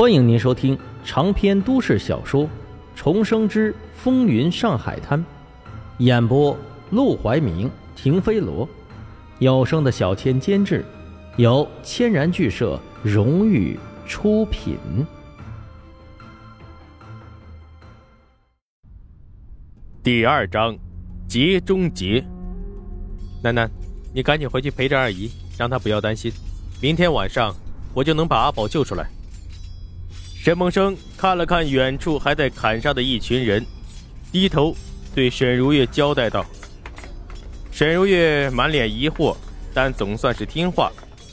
欢迎您收听长篇都市小说《重生之风云上海滩》，演播：陆怀明、停飞罗，有声的小千监制，由千然剧社荣誉出品。第二章，劫中劫。楠楠，你赶紧回去陪着二姨，让她不要担心。明天晚上我就能把阿宝救出来。沈梦生看了看远处还在砍杀的一群人，低头对沈如月交代道：“沈如月满脸疑惑，但总算是听话，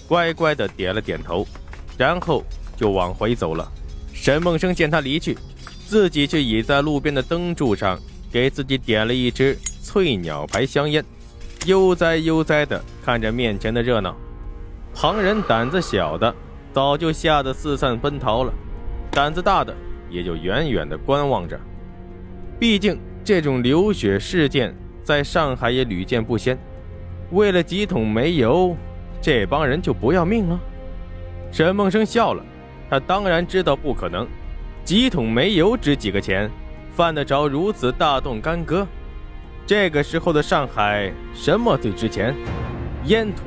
乖乖的点了点头，然后就往回走了。”沈梦生见他离去，自己却倚在路边的灯柱上，给自己点了一支翠鸟牌香烟，悠哉悠哉的看着面前的热闹。旁人胆子小的早就吓得四散奔逃了。胆子大的也就远远的观望着，毕竟这种流血事件在上海也屡见不鲜。为了几桶煤油，这帮人就不要命了？沈梦生笑了，他当然知道不可能。几桶煤油值几个钱，犯得着如此大动干戈？这个时候的上海，什么最值钱？烟土。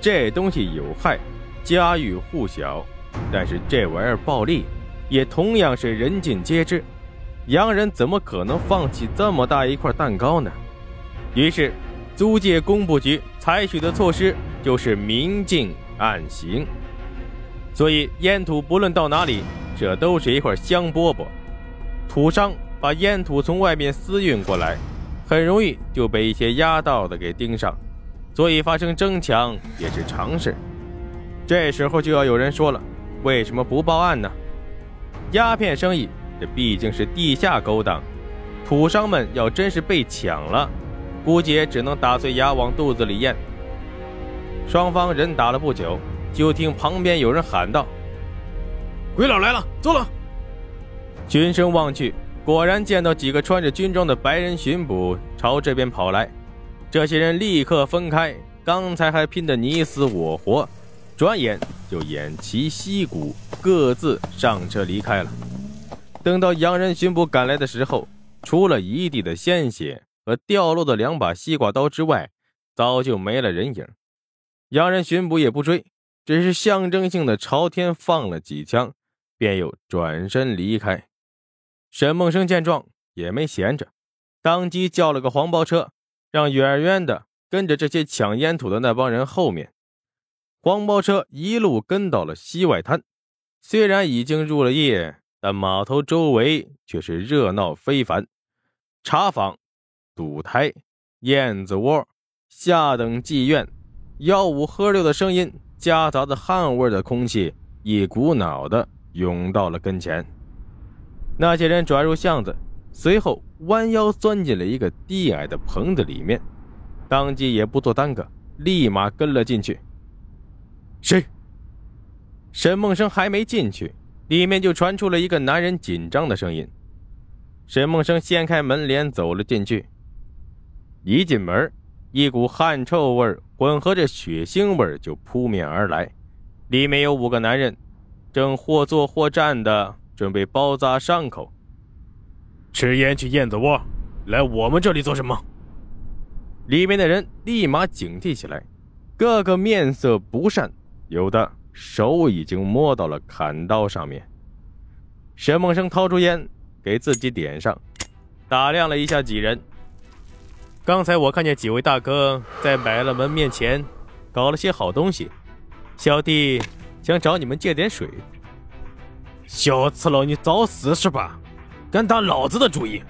这东西有害，家喻户晓。但是这玩意儿暴利，也同样是人尽皆知。洋人怎么可能放弃这么大一块蛋糕呢？于是，租界工部局采取的措施就是明镜暗行。所以，烟土不论到哪里，这都是一块香饽饽。土商把烟土从外面私运过来，很容易就被一些压道的给盯上，所以发生争抢也是常事。这时候就要有人说了。为什么不报案呢？鸦片生意，这毕竟是地下勾当，土商们要真是被抢了，估计也只能打碎牙往肚子里咽。双方人打了不久，就听旁边有人喊道：“鬼佬来了，走了！”循声望去，果然见到几个穿着军装的白人巡捕朝这边跑来。这些人立刻分开，刚才还拼得你死我活。转眼就偃旗息鼓，各自上车离开了。等到洋人巡捕赶来的时候，除了一地的鲜血和掉落的两把西瓜刀之外，早就没了人影。洋人巡捕也不追，只是象征性的朝天放了几枪，便又转身离开。沈梦生见状也没闲着，当即叫了个黄包车，让远远的跟着这些抢烟土的那帮人后面。黄包车一路跟到了西外滩，虽然已经入了夜，但码头周围却是热闹非凡。茶坊、赌台、燕子窝、下等妓院，吆五喝六的声音夹杂着汗味的空气，一股脑的涌到了跟前。那些人转入巷子，随后弯腰钻进了一个低矮的棚子里面，当即也不做耽搁，立马跟了进去。谁？沈梦生还没进去，里面就传出了一个男人紧张的声音。沈梦生掀开门帘走了进去。一进门，一股汗臭味混合着血腥味就扑面而来。里面有五个男人，正或坐或站的准备包扎伤口。吃烟去燕子窝，来我们这里做什么？里面的人立马警惕起来，个个面色不善。有的手已经摸到了砍刀上面。沈梦生掏出烟，给自己点上，打量了一下几人。刚才我看见几位大哥在百乐门面前搞了些好东西，小弟想找你们借点水。小次郎，你找死是吧？敢打老子的主意！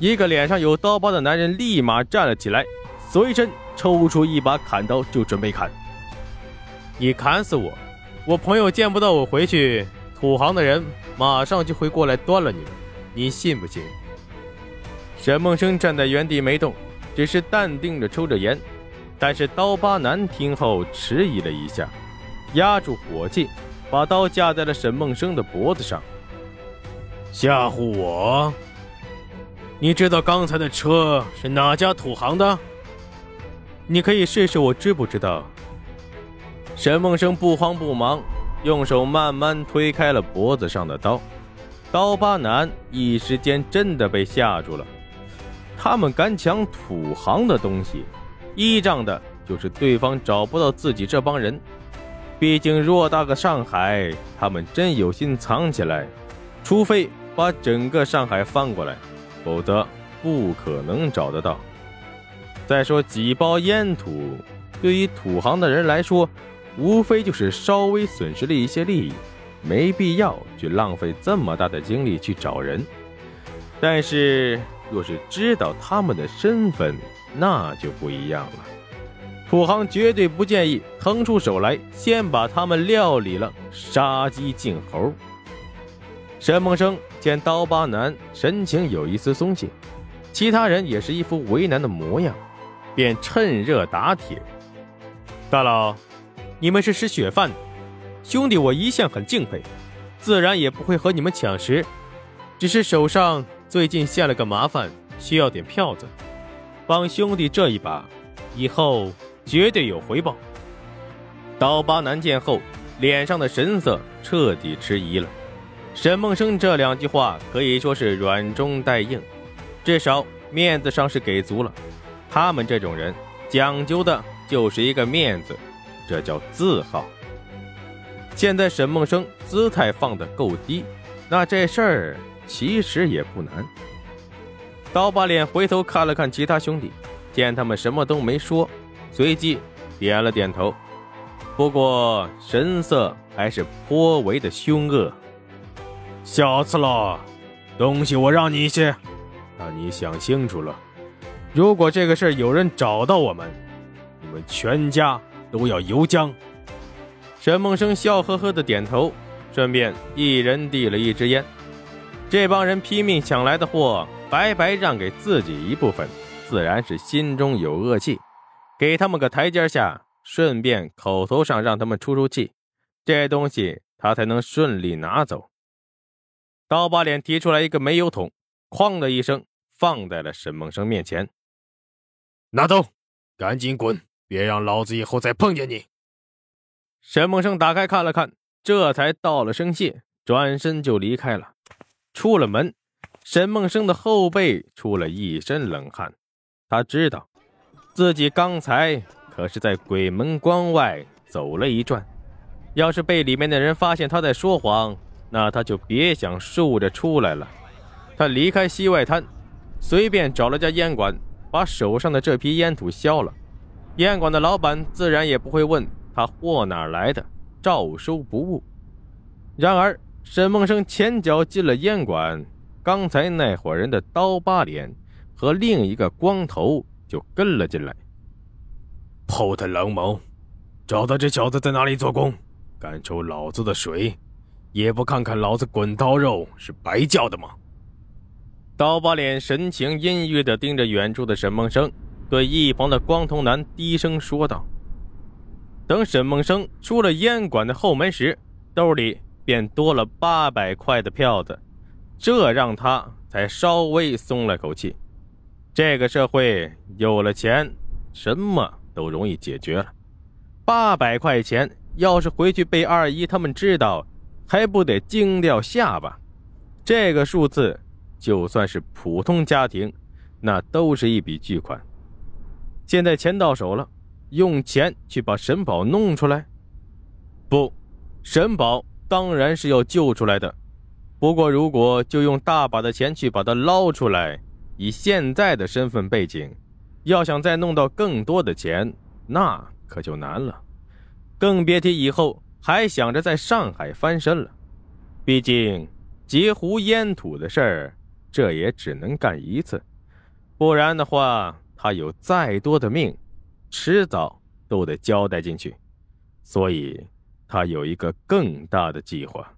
一个脸上有刀疤的男人立马站了起来，随身抽出一把砍刀就准备砍。你砍死我，我朋友见不到我回去，土行的人马上就会过来端了你们，你信不信？沈梦生站在原地没动，只是淡定着抽着烟。但是刀疤男听后迟疑了一下，压住火气，把刀架在了沈梦生的脖子上，吓唬我？你知道刚才的车是哪家土行的？你可以试试，我知不知道？沈梦生不慌不忙，用手慢慢推开了脖子上的刀。刀疤男一时间真的被吓住了。他们敢抢土行的东西，依仗的就是对方找不到自己这帮人。毕竟偌大个上海，他们真有心藏起来，除非把整个上海翻过来，否则不可能找得到。再说几包烟土，对于土行的人来说，无非就是稍微损失了一些利益，没必要去浪费这么大的精力去找人。但是，若是知道他们的身份，那就不一样了。土行绝对不建议腾出手来，先把他们料理了，杀鸡儆猴。沈梦生见刀疤男神情有一丝松懈，其他人也是一副为难的模样。便趁热打铁，大佬，你们是吃血饭的，兄弟我一向很敬佩，自然也不会和你们抢食，只是手上最近下了个麻烦，需要点票子，帮兄弟这一把，以后绝对有回报。刀疤男见后，脸上的神色彻底迟疑了。沈梦生这两句话可以说是软中带硬，至少面子上是给足了。他们这种人讲究的就是一个面子，这叫字号。现在沈梦生姿态放得够低，那这事儿其实也不难。刀疤脸回头看了看其他兄弟，见他们什么都没说，随即点了点头，不过神色还是颇为的凶恶。下次了，东西我让你一些，那你想清楚了。如果这个事儿有人找到我们，你们全家都要游江。沈梦生笑呵呵的点头，顺便一人递了一支烟。这帮人拼命抢来的货，白白让给自己一部分，自然是心中有恶气。给他们个台阶下，顺便口头上让他们出出气，这东西他才能顺利拿走。刀疤脸提出来一个煤油桶，哐的一声放在了沈梦生面前。拿走，赶紧滚！别让老子以后再碰见你。沈梦生打开看了看，这才道了声谢，转身就离开了。出了门，沈梦生的后背出了一身冷汗。他知道，自己刚才可是在鬼门关外走了一转，要是被里面的人发现他在说谎，那他就别想竖着出来了。他离开西外滩，随便找了家烟馆。把手上的这批烟土消了，烟馆的老板自然也不会问他货哪来的，照收不误。然而，沈梦生前脚进了烟馆，刚才那伙人的刀疤脸和另一个光头就跟了进来。后头冷毛，找到这小子在哪里做工？敢抽老子的水，也不看看老子滚刀肉是白叫的吗？刀疤脸神情阴郁地盯着远处的沈梦生，对一旁的光头男低声说道：“等沈梦生出了烟馆的后门时，兜里便多了八百块的票子，这让他才稍微松了口气。这个社会有了钱，什么都容易解决了。八百块钱要是回去被二姨他们知道，还不得惊掉下巴？这个数字。”就算是普通家庭，那都是一笔巨款。现在钱到手了，用钱去把沈宝弄出来？不，沈宝当然是要救出来的。不过，如果就用大把的钱去把他捞出来，以现在的身份背景，要想再弄到更多的钱，那可就难了。更别提以后还想着在上海翻身了。毕竟截胡烟土的事儿。这也只能干一次，不然的话，他有再多的命，迟早都得交代进去。所以，他有一个更大的计划。